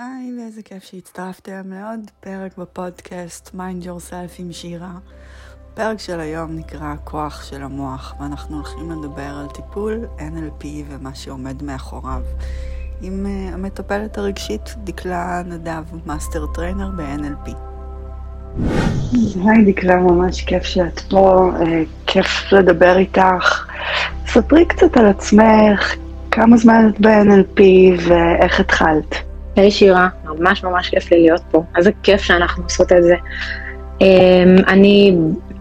היי, ואיזה כיף שהצטרפתם לעוד פרק בפודקאסט Mind Yourself עם שירה. הפרק של היום נקרא כוח של המוח, ואנחנו הולכים לדבר על טיפול NLP ומה שעומד מאחוריו. עם אה, המטפלת הרגשית דקלה נדב, master trainer ב-NLP. היי דקלה, ממש כיף שאת פה, אה, כיף לדבר איתך. ספרי קצת על עצמך, כמה זמן את ב-NLP ואיך התחלת. היי שירה, ממש ממש כיף לי להיות פה. איזה כיף שאנחנו עושות את זה. Um, אני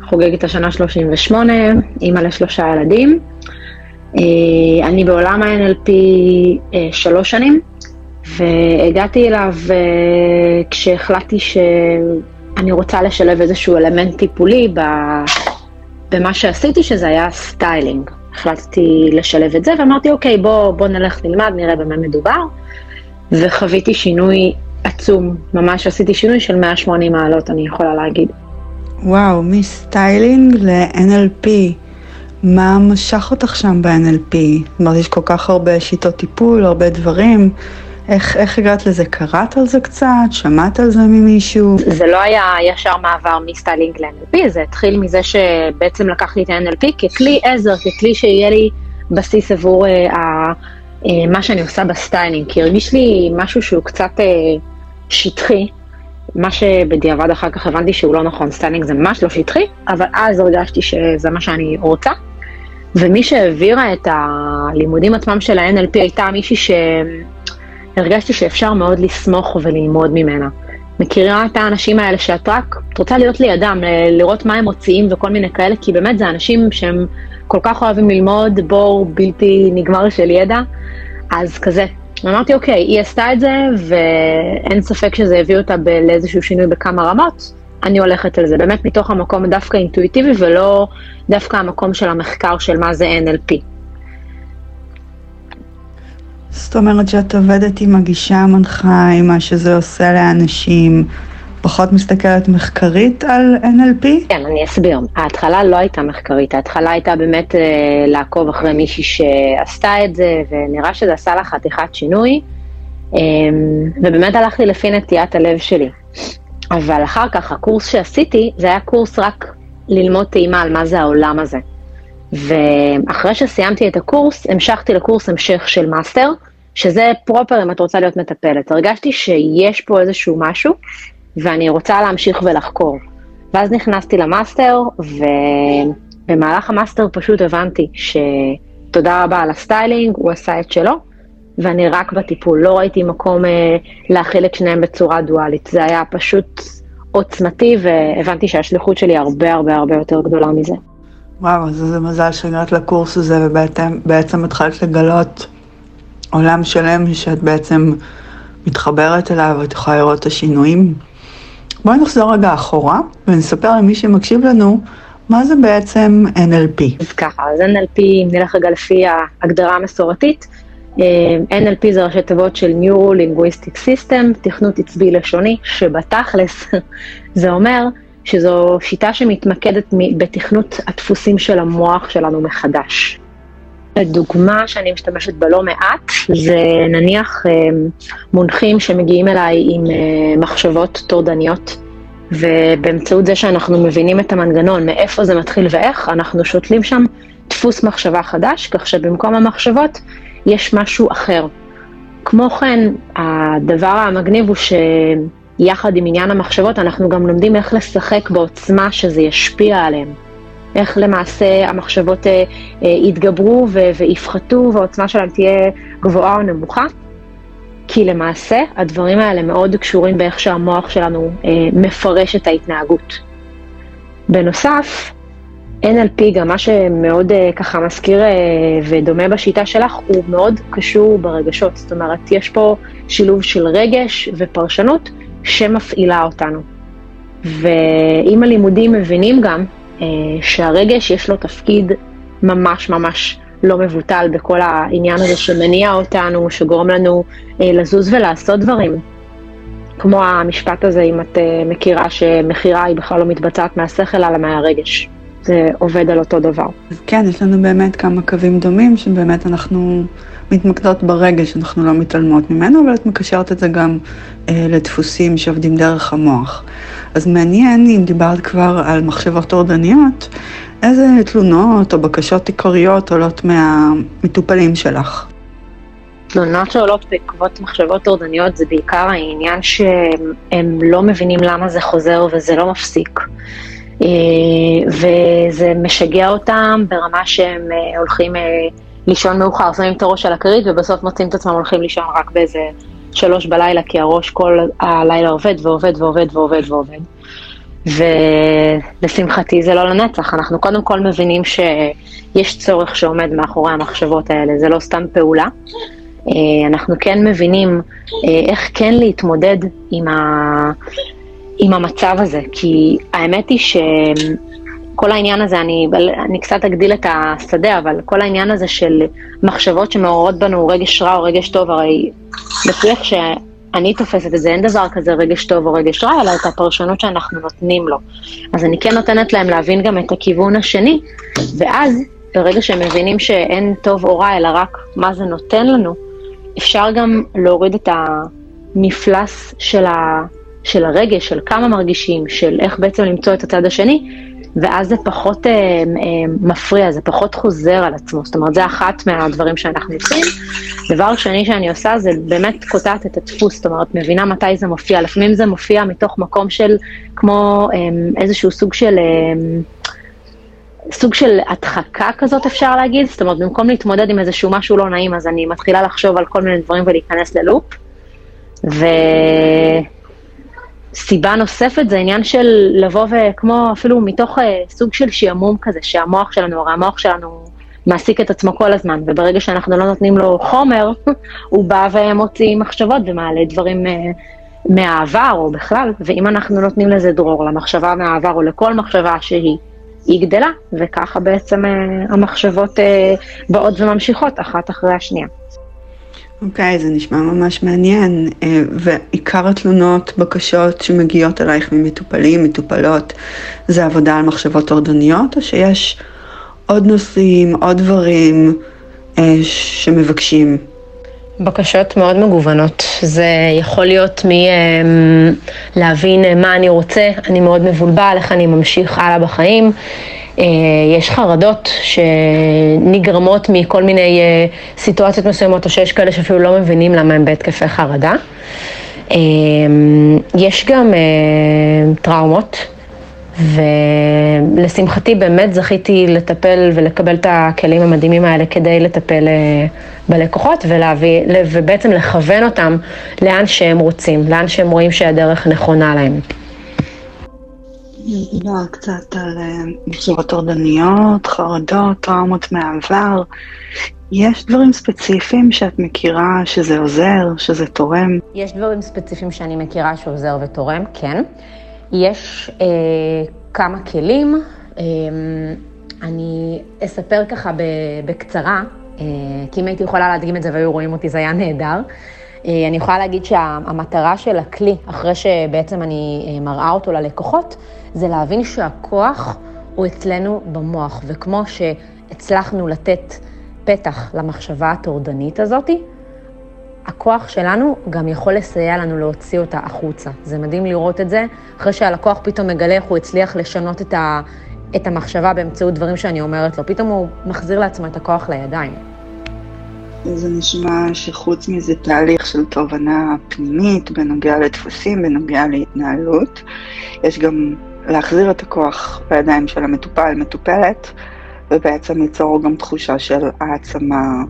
חוגגת השנה 38, אימא לשלושה ילדים. Uh, אני בעולם ה-NLP uh, שלוש שנים, והגעתי אליו uh, כשהחלטתי שאני רוצה לשלב איזשהו אלמנט טיפולי במה שעשיתי, שזה היה סטיילינג. החלטתי לשלב את זה, ואמרתי, אוקיי, בוא, בוא נלך נלמד, נראה במה מדובר. וחוויתי שינוי עצום, ממש עשיתי שינוי של 180 מעלות, אני יכולה להגיד. וואו, מסטיילינג ל-NLP, מה משך אותך שם ב-NLP? זאת אומרת, יש כל כך הרבה שיטות טיפול, הרבה דברים. איך, איך הגעת לזה? קראת על זה קצת? שמעת על זה ממישהו? זה לא היה ישר מעבר מסטיילינג ל-NLP, זה התחיל מזה שבעצם לקחתי את ה-NLP ככלי עזר, ככלי שיהיה לי בסיס עבור אה, מה שאני עושה בסטיילינג, כי הרגיש לי משהו שהוא קצת אה, שטחי, מה שבדיעבד אחר כך הבנתי שהוא לא נכון, סטיילינג זה ממש לא שטחי, אבל אז הרגשתי שזה מה שאני רוצה. ומי שהעבירה את הלימודים עצמם של ה-NLP הייתה מישהי שהרגשתי שאפשר מאוד לסמוך וללמוד ממנה. מכירה את האנשים האלה שאת רק, את רוצה להיות לידם, לראות מה הם מוציאים וכל מיני כאלה, כי באמת זה אנשים שהם כל כך אוהבים ללמוד בור בלתי נגמר של ידע, אז כזה. אמרתי, אוקיי, היא עשתה את זה, ואין ספק שזה הביא אותה לאיזשהו שינוי בכמה רמות, אני הולכת על זה, באמת מתוך המקום דווקא אינטואיטיבי, ולא דווקא המקום של המחקר של מה זה NLP. זאת אומרת שאת עובדת עם הגישה המנחה, עם מה שזה עושה לאנשים, פחות מסתכלת מחקרית על NLP? כן, אני אסביר. ההתחלה לא הייתה מחקרית, ההתחלה הייתה באמת אה, לעקוב אחרי מישהי שעשתה את זה, ונראה שזה עשה לה חתיכת שינוי, אה, ובאמת הלכתי לפי נטיית הלב שלי. אבל אחר כך, הקורס שעשיתי, זה היה קורס רק ללמוד טעימה על מה זה העולם הזה. ואחרי שסיימתי את הקורס, המשכתי לקורס המשך של מאסטר, שזה proper אם את רוצה להיות מטפלת. הרגשתי שיש פה איזשהו משהו ואני רוצה להמשיך ולחקור. ואז נכנסתי למאסטר, ובמהלך המאסטר פשוט הבנתי שתודה רבה על הסטיילינג, הוא עשה את שלו, ואני רק בטיפול, לא ראיתי מקום אה, להכיל את שניהם בצורה דואלית. זה היה פשוט עוצמתי, והבנתי שהשליחות שלי הרבה הרבה הרבה יותר גדולה מזה. וואו, אז זה מזל שהגעת לקורס הזה, ובעצם התחלת לגלות עולם שלם שאת בעצם מתחברת אליו, ואת יכולה לראות את השינויים. בואי נחזור רגע אחורה ונספר למי שמקשיב לנו מה זה בעצם NLP. אז ככה, אז NLP, אם נלך רגע לפי ההגדרה המסורתית, אה, NLP זה ראשי תיבות של Neuro Linguistic System, תכנות עצבי לשוני, שבתכלס זה אומר שזו שיטה שמתמקדת בתכנות הדפוסים של המוח שלנו מחדש. דוגמה שאני משתמשת בה לא מעט, זה נניח אה, מונחים שמגיעים אליי עם אה, מחשבות טורדניות, ובאמצעות זה שאנחנו מבינים את המנגנון, מאיפה זה מתחיל ואיך, אנחנו שותלים שם דפוס מחשבה חדש, כך שבמקום המחשבות יש משהו אחר. כמו כן, הדבר המגניב הוא שיחד עם עניין המחשבות, אנחנו גם לומדים איך לשחק בעוצמה שזה ישפיע עליהם. איך למעשה המחשבות אה, אה, יתגברו ויפחתו והעוצמה שלהם תהיה גבוהה או נמוכה. כי למעשה הדברים האלה מאוד קשורים באיך שהמוח שלנו אה, מפרש את ההתנהגות. בנוסף, NLP, גם מה שמאוד ככה מזכיר ודומה בשיטה שלך, הוא מאוד קשור ברגשות. זאת אומרת, יש פה שילוב של רגש ופרשנות שמפעילה אותנו. ואם הלימודים מבינים גם אה, שהרגש יש לו תפקיד ממש ממש לא מבוטל בכל העניין הזה שמניע אותנו, שגורם לנו אה, לזוז ולעשות דברים. כמו המשפט הזה, אם את אה, מכירה שמכירה היא בכלל לא מתבצעת מהשכל אלא מהרגש. זה עובד על אותו דבר. כן, יש לנו באמת כמה קווים דומים, שבאמת אנחנו מתמקדות ברגש, אנחנו לא מתעלמות ממנו, אבל את מקשרת את זה גם אה, לדפוסים שעובדים דרך המוח. אז מעניין, אם דיברת כבר על מחשבות טורדניות, איזה תלונות או בקשות עיקריות עולות מהמטופלים שלך? תלונות שעולות בעקבות מחשבות טורדניות זה בעיקר העניין שהם לא מבינים למה זה חוזר וזה לא מפסיק. אה, וזה משגע אותם ברמה שהם אה, הולכים אה, לישון מאוחר, שמים את הראש על הכרית ובסוף מוצאים את עצמם הולכים לישון רק באיזה שלוש בלילה, כי הראש כל הלילה עובד ועובד ועובד ועובד ועובד. ולשמחתי זה לא לנצח, אנחנו קודם כל מבינים שיש צורך שעומד מאחורי המחשבות האלה, זה לא סתם פעולה. אנחנו כן מבינים איך כן להתמודד עם, ה... עם המצב הזה, כי האמת היא שכל העניין הזה, אני, אני קצת אגדיל את השדה, אבל כל העניין הזה של מחשבות שמעוררות בנו רגש רע או רגש טוב, הרי לפי איך שאני תופסת את זה, אין דבר כזה רגש טוב או רגש רע, אלא את הפרשנות שאנחנו נותנים לו. אז אני כן נותנת להם להבין גם את הכיוון השני, ואז ברגע שהם מבינים שאין טוב או רע, אלא רק מה זה נותן לנו, אפשר גם להוריד את המפלס של ה... של הרגש, של כמה מרגישים, של איך בעצם למצוא את הצד השני, ואז זה פחות אה, אה, מפריע, זה פחות חוזר על עצמו. זאת אומרת, זה אחת מהדברים שאנחנו עושים. דבר שני שאני עושה זה באמת קוטעת את הדפוס, זאת אומרת, מבינה מתי זה מופיע. לפעמים זה מופיע מתוך מקום של, כמו אה, איזשהו סוג של... אה, סוג של הדחקה כזאת אפשר להגיד, זאת אומרת במקום להתמודד עם איזשהו משהו לא נעים אז אני מתחילה לחשוב על כל מיני דברים ולהיכנס ללופ. ו... סיבה נוספת זה עניין של לבוא וכמו אפילו מתוך uh, סוג של שעמום כזה, שהמוח שלנו, הרי המוח שלנו מעסיק את עצמו כל הזמן, וברגע שאנחנו לא נותנים לו חומר, הוא בא ומוציא מחשבות ומעלה דברים uh, מהעבר או בכלל, ואם אנחנו נותנים לזה דרור, למחשבה מהעבר או לכל מחשבה שהיא, היא גדלה, וככה בעצם uh, המחשבות באות וממשיכות אחת אחרי השנייה. אוקיי, okay, זה נשמע ממש מעניין. אה, ועיקר התלונות, בקשות שמגיעות אלייך ממטופלים, מטופלות, זה עבודה על מחשבות טורדניות, או שיש עוד נושאים, עוד דברים אה, שמבקשים? בקשות מאוד מגוונות. זה יכול להיות מלהבין אה, מה אני רוצה, אני מאוד מבולבל, איך אני ממשיך הלאה בחיים. אה, יש חרדות שנגרמות מכל מיני אה, סיטואציות מסוימות, או שיש כאלה שאפילו לא מבינים למה הם בהתקפי חרדה. אה, יש גם טראומות, ולשמחתי באמת זכיתי לטפל ולקבל את הכלים המדהימים האלה כדי לטפל בלקוחות ולהביא, ובעצם לכוון אותם לאן שהם רוצים, לאן שהם רואים שהדרך נכונה להם. נדבר קצת על אה, מחשבות טורדניות, חרדות, טראומות מהעבר. יש דברים ספציפיים שאת מכירה שזה עוזר, שזה תורם? יש דברים ספציפיים שאני מכירה שעוזר ותורם, כן. יש אה, כמה כלים. אה, אני אספר ככה בקצרה, אה, כי אם הייתי יכולה להדגים את זה והיו רואים אותי, זה היה נהדר. אה, אני יכולה להגיד שהמטרה של הכלי, אחרי שבעצם אני אה, מראה אותו ללקוחות, זה להבין שהכוח הוא אצלנו במוח, וכמו שהצלחנו לתת פתח למחשבה הטורדנית הזאתי, הכוח שלנו גם יכול לסייע לנו להוציא אותה החוצה. זה מדהים לראות את זה, אחרי שהלקוח פתאום מגלה איך הוא הצליח לשנות את, ה, את המחשבה באמצעות דברים שאני אומרת לו, פתאום הוא מחזיר לעצמו את הכוח לידיים. זה נשמע שחוץ מזה תהליך של תובנה פנימית בנוגע לדפוסים, בנוגע להתנהלות, יש גם להחזיר את הכוח בידיים של המטופל, מטופלת, ובעצם ליצור גם תחושה של העצמה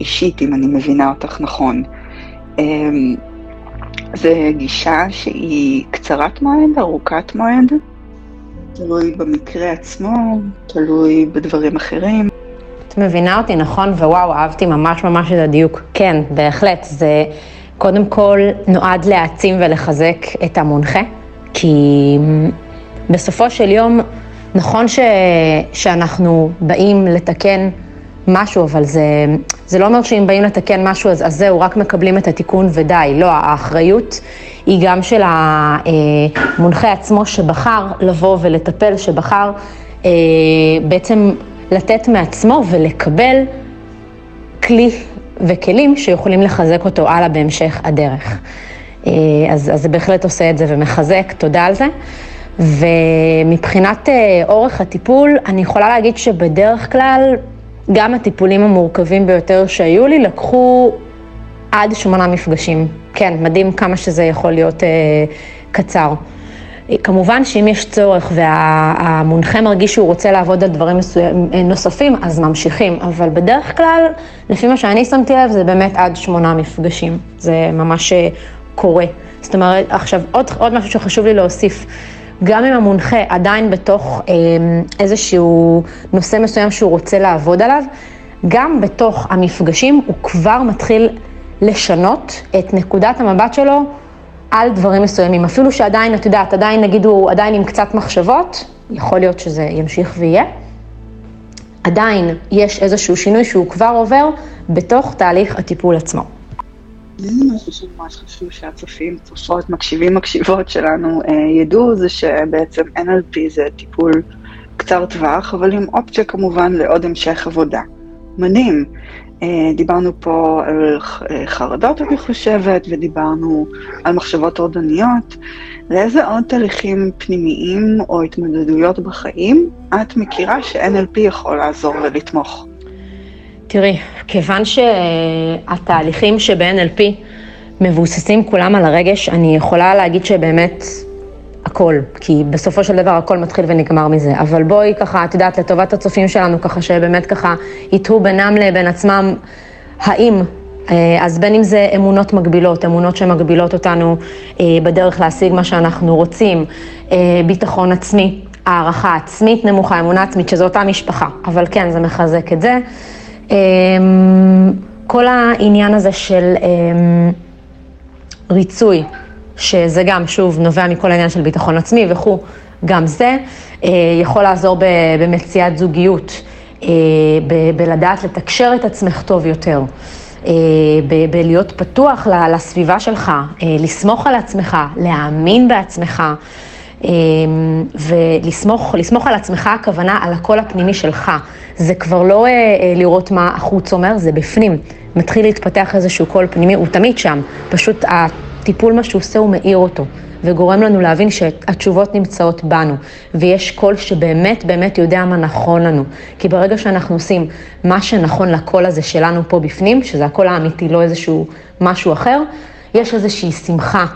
אישית, אם אני מבינה אותך נכון. אמ, זה גישה שהיא קצרת מועד, ארוכת מועד, תלוי במקרה עצמו, תלוי בדברים אחרים. מבינה אותי נכון, ווואו, אהבתי ממש ממש את הדיוק. כן, בהחלט, זה קודם כל נועד להעצים ולחזק את המונחה, כי בסופו של יום, נכון ש, שאנחנו באים לתקן משהו, אבל זה, זה לא אומר שאם באים לתקן משהו, אז, אז זהו, רק מקבלים את התיקון ודי. לא, האחריות היא גם של המונחה עצמו שבחר לבוא ולטפל, שבחר אה, בעצם לתת מעצמו ולקבל כלי וכלים שיכולים לחזק אותו הלאה בהמשך הדרך. אה, אז, זה בהחלט עושה את זה ומחזק, תודה על זה. ומבחינת אה, אורך הטיפול, אני יכולה להגיד שבדרך כלל, גם הטיפולים המורכבים ביותר שהיו לי לקחו עד שמונה מפגשים. כן, מדהים כמה שזה יכול להיות אה, קצר. כמובן שאם יש צורך והמונחה מרגיש שהוא רוצה לעבוד על דברים מסוים, נוספים, אז ממשיכים, אבל בדרך כלל, לפי מה שאני שמתי לב, זה באמת עד שמונה מפגשים. זה ממש אה, קורה. זאת אומרת, עכשיו, עוד, עוד משהו שחשוב לי להוסיף. גם אם המונחה עדיין בתוך אה, איזשהו נושא מסוים שהוא רוצה לעבוד עליו, גם בתוך המפגשים הוא כבר מתחיל לשנות את נקודת המבט שלו על דברים מסוימים. אפילו שעדיין, את יודעת, עדיין נגיד הוא עדיין עם קצת מחשבות, יכול להיות שזה ימשיך ויהיה. עדיין יש איזשהו שינוי שהוא כבר עובר בתוך תהליך הטיפול עצמו. זה משהו שממש חשוב שהצופים, צופות, מקשיבים, מקשיבות שלנו אה, ידעו, זה שבעצם NLP זה טיפול קצר טווח, אבל עם אופציה כמובן לעוד המשך עבודה. מדהים. אה, דיברנו פה על אה, חרדות, אני חושבת, ודיברנו על מחשבות טורדניות. לאיזה עוד תהליכים פנימיים או התמודדויות בחיים את מכירה ש-NLP יכול לעזור ולתמוך? תראי, כיוון שהתהליכים שב-NLP מבוססים כולם על הרגש, אני יכולה להגיד שבאמת הכל, כי בסופו של דבר הכל מתחיל ונגמר מזה. אבל בואי ככה, את יודעת, לטובת הצופים שלנו, ככה שבאמת ככה יתהו בינם לבין עצמם, האם, אה, אז בין אם זה אמונות מגבילות, אמונות שמגבילות אותנו אה, בדרך להשיג מה שאנחנו רוצים, אה, ביטחון עצמי, הערכה עצמית נמוכה, אמונה עצמית, שזו אותה משפחה, אבל כן, זה מחזק את זה. כל העניין הזה של ריצוי, שזה גם, שוב, נובע מכל העניין של ביטחון עצמי וכו', גם זה אה, יכול לעזור במציאת זוגיות, אה, בלדעת לתקשר את עצמך טוב יותר, אה, בלהיות פתוח לסביבה שלך, לסמוך על עצמך, להאמין בעצמך. ולסמוך על עצמך, הכוונה על הקול הפנימי שלך. זה כבר לא לראות מה החוץ אומר, זה בפנים. מתחיל להתפתח איזשהו קול פנימי, הוא תמיד שם, פשוט טיפול, מה שהוא עושה, הוא מאיר אותו, וגורם לנו להבין שהתשובות נמצאות בנו, ויש קול שבאמת באמת יודע מה נכון לנו. כי ברגע שאנחנו עושים מה שנכון לקול הזה שלנו פה בפנים, שזה הקול האמיתי, לא איזשהו משהו אחר, יש איזושהי שמחה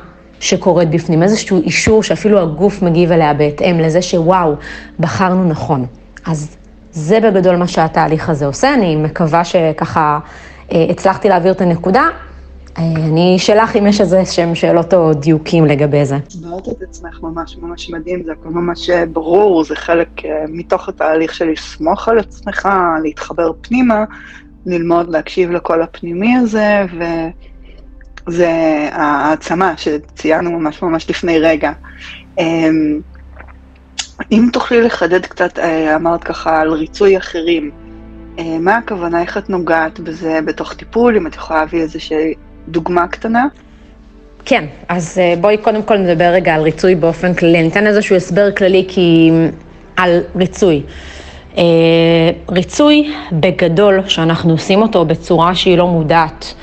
שקורית בפנים, איזשהו אישור שאפילו הגוף מגיב אליה בהתאם לזה שוואו, בחרנו נכון. אז זה בגדול מה שהתהליך הזה עושה, אני מקווה שככה אה, הצלחתי להעביר את הנקודה. אני אשאלך אם יש איזה שהם שאלות או דיוקים לגבי זה. הסברת את עצמך ממש ממש מדהים, זה הכל ממש אה, ברור, זה חלק אה, מתוך התהליך של לסמוך על עצמך, להתחבר פנימה, ללמוד להקשיב לקול הפנימי הזה, וזה העצמה שציינו ממש ממש לפני רגע. אמ, אם תוכלי לחדד קצת, אה, אמרת ככה על ריצוי אחרים, מה הכוונה, איך את נוגעת בזה בתוך טיפול, אם את יכולה להביא איזושהי דוגמה קטנה? כן, אז אה, בואי קודם כל נדבר רגע על ריצוי באופן כללי. אני אתן איזשהו הסבר כללי כי... על ריצוי. אה, ריצוי בגדול, שאנחנו עושים אותו בצורה שהיא לא מודעת,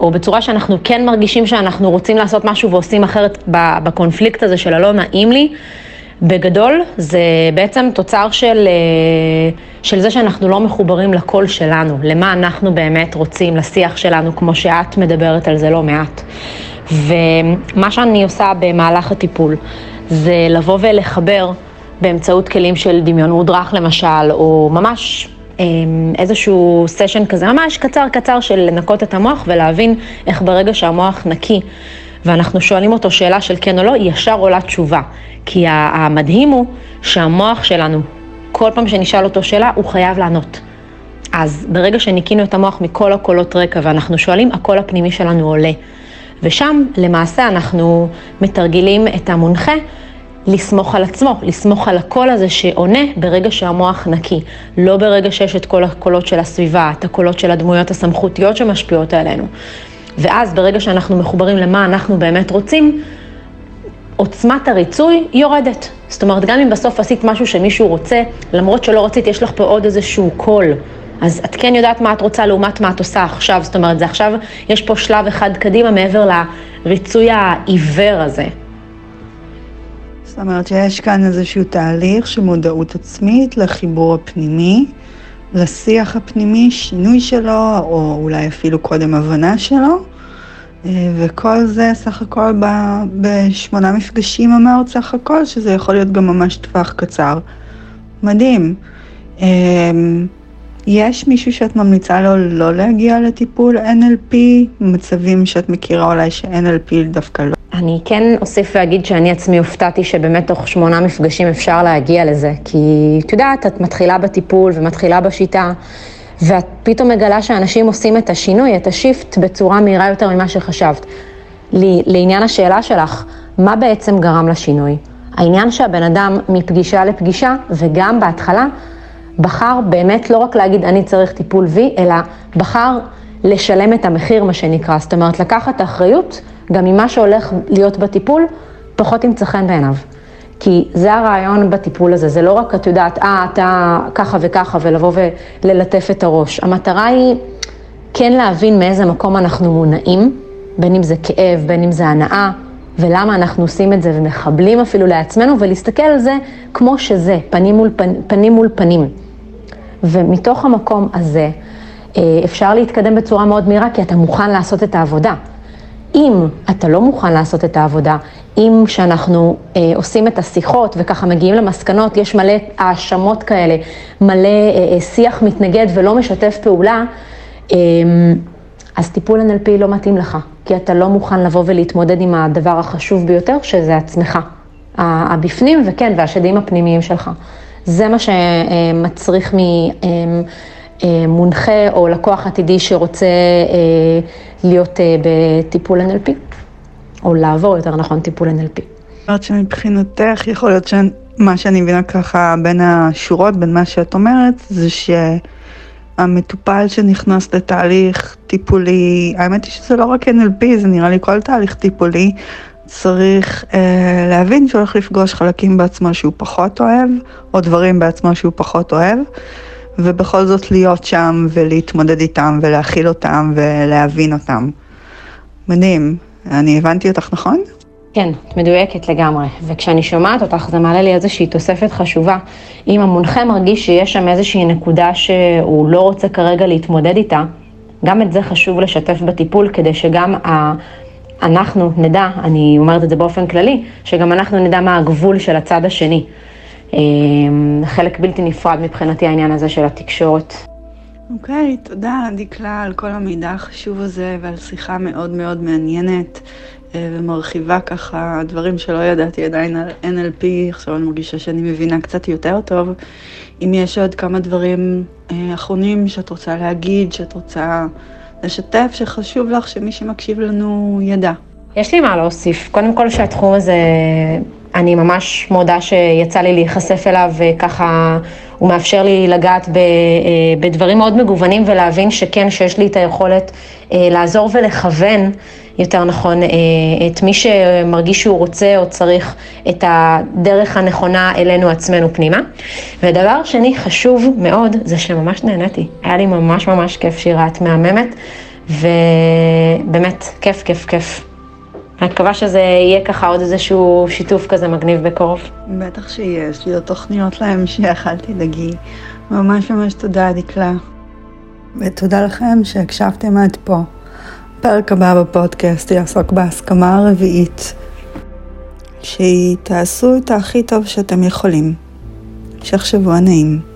או בצורה שאנחנו כן מרגישים שאנחנו רוצים לעשות משהו ועושים אחרת בקונפליקט הזה של הלא נעים לי, בגדול זה בעצם תוצר של, אה, של זה שאנחנו לא מחוברים לקול שלנו, למה אנחנו באמת רוצים, לשיח שלנו, כמו שאת מדברת על זה לא מעט. ומה שאני עושה במהלך הטיפול זה לבוא ולחבר באמצעות כלים של דמיון מודרך למשל, או ממש אה, איזשהו סשן כזה ממש קצר קצר של לנקות את המוח ולהבין איך ברגע שהמוח נקי ואנחנו שואלים אותו שאלה של כן או לא, ישר עולה תשובה. כי המדהים הוא שהמוח שלנו, כל פעם שנשאל אותו שאלה, הוא חייב לענות. אז ברגע שניקינו את המוח מכל הקולות רקע ואנחנו שואלים, הקול הפנימי שלנו עולה. ושם למעשה אנחנו מתרגלים את המונחה לסמוך על עצמו, לסמוך על הקול הזה שעונה ברגע שהמוח נקי, לא ברגע שיש את כל הקולות של הסביבה, את הקולות של הדמויות הסמכותיות שמשפיעות עלינו. ואז ברגע שאנחנו מחוברים למה אנחנו באמת רוצים, עוצמת הריצוי יורדת. זאת אומרת, גם אם בסוף עשית משהו שמישהו רוצה, למרות שלא רצית, יש לך פה עוד איזשהו קול. אז את כן יודעת מה את רוצה לעומת מה את עושה עכשיו, זאת אומרת, זה עכשיו, יש פה שלב אחד קדימה מעבר לריצוי העיוור הזה. זאת אומרת שיש כאן איזשהו תהליך של מודעות עצמית לחיבור הפנימי, לשיח הפנימי, שינוי שלו, או אולי אפילו קודם הבנה שלו. אה, וכל זה סך הכל בשמונה מפגשים אמרת סך הכל, שזה יכול להיות גם ממש טווח קצר. מדהים. אה, יש מישהו שאת ממליצה לו לא להגיע לטיפול NLP, מצבים שאת מכירה אולי ש-NLP דווקא לא? אני כן אוסיף ואגיד שאני עצמי הופתעתי שבאמת תוך שמונה מפגשים אפשר להגיע לזה, כי את יודעת, את מתחילה בטיפול ומתחילה בשיטה, ואת פתאום מגלה שאנשים עושים את השינוי, את השיפט, בצורה מהירה יותר ממה שחשבת. לעניין השאלה שלך, מה בעצם גרם לשינוי? העניין שהבן אדם מפגישה לפגישה, וגם בהתחלה, בחר באמת לא רק להגיד אני צריך טיפול וי, אלא בחר לשלם את המחיר, מה שנקרא. זאת אומרת, לקחת אחריות גם ממה שהולך להיות בטיפול, פחות ימצא חן בעיניו. כי זה הרעיון בטיפול הזה, זה לא רק, את יודעת, אה, אתה ככה וככה, ולבוא וללטף את הראש. המטרה היא כן להבין מאיזה מקום אנחנו מונעים, בין אם זה כאב, בין אם זה הנאה, ולמה אנחנו עושים את זה ומחבלים אפילו לעצמנו, ולהסתכל על זה כמו שזה, פנים מול, פנים, פנים מול פנים. ומתוך המקום הזה, אה, אפשר להתקדם בצורה מאוד מהירה, כי אתה מוכן לעשות את העבודה. אם אתה לא מוכן לעשות את העבודה, אם כשאנחנו אה, עושים את השיחות וככה מגיעים למסקנות, יש מלא האשמות כאלה, מלא אה, אה, שיח מתנגד ולא משתף פעולה, אה, אז טיפול NLP לא מתאים לך, כי אתה לא מוכן לבוא ולהתמודד עם הדבר החשוב ביותר, שזה עצמך, הבפנים וכן, והשדים הפנימיים שלך. זה מה שמצריך מ... אה, מונחה או לקוח עתידי שרוצה אה, להיות אה, בטיפול NLP, או לעבור יותר נכון טיפול NLP. אומרת שמבחינתך יכול להיות שמה שאני מבינה ככה בין השורות, בין מה שאת אומרת, זה שהמטופל שנכנס לתהליך טיפולי, האמת היא שזה לא רק NLP, זה נראה לי כל תהליך טיפולי, צריך אה, להבין שהוא הולך לפגוש חלקים בעצמו שהוא פחות אוהב, או דברים בעצמו שהוא פחות אוהב. ובכל זאת להיות שם ולהתמודד איתם ולהכיל אותם ולהבין אותם. מדהים. אני הבנתי אותך נכון? כן, את מדויקת לגמרי. וכשאני שומעת אותך זה מעלה לי איזושהי תוספת חשובה. אם המונחה מרגיש שיש שם איזושהי נקודה שהוא לא רוצה כרגע להתמודד איתה, גם את זה חשוב לשתף בטיפול כדי שגם ה... אנחנו נדע, אני אומרת את זה באופן כללי, שגם אנחנו נדע מה הגבול של הצד השני. אמ, חלק בלתי נפרד מבחינתי העניין הזה של התקשורת. אוקיי, okay, תודה דקלה על כל המידע החשוב הזה ועל שיחה מאוד מאוד מעניינת אה, ומרחיבה ככה דברים שלא ידעתי עדיין על NLP, עכשיו אני מרגישה שאני מבינה קצת יותר טוב. אם יש עוד כמה דברים אה, אחרונים שאת רוצה להגיד, שאת רוצה לשתף, שחשוב לך שמי שמקשיב לנו ידע. יש לי מה להוסיף. קודם כל שהתחום הזה אני ממש מודה שיצא לי להיחשף אליו, וככה הוא מאפשר לי לגעת ב, אה, בדברים מאוד מגוונים ולהבין שכן, שיש לי את היכולת אה, לעזור ולכוון, יותר נכון, אה, את מי שמרגיש שהוא רוצה או צריך את הדרך הנכונה אלינו עצמנו פנימה. ודבר שני חשוב מאוד, זה שממש נהניתי. היה לי ממש ממש כיף שירה, את מהממת, ובאמת, כיף, כיף, כיף. אני מקווה שזה יהיה ככה עוד איזשהו שיתוף כזה מגניב בקרוב. בטח שיהיה, יש לי עוד תוכניות להמשך, אל תדאגי. ממש ממש תודה, דקלה. ותודה לכם שהקשבתם עד פה. הפרק הבא בפודקאסט יעסוק בהסכמה הרביעית, שהיא תעשו את הכי טוב שאתם יכולים. המשך שבוע נעים.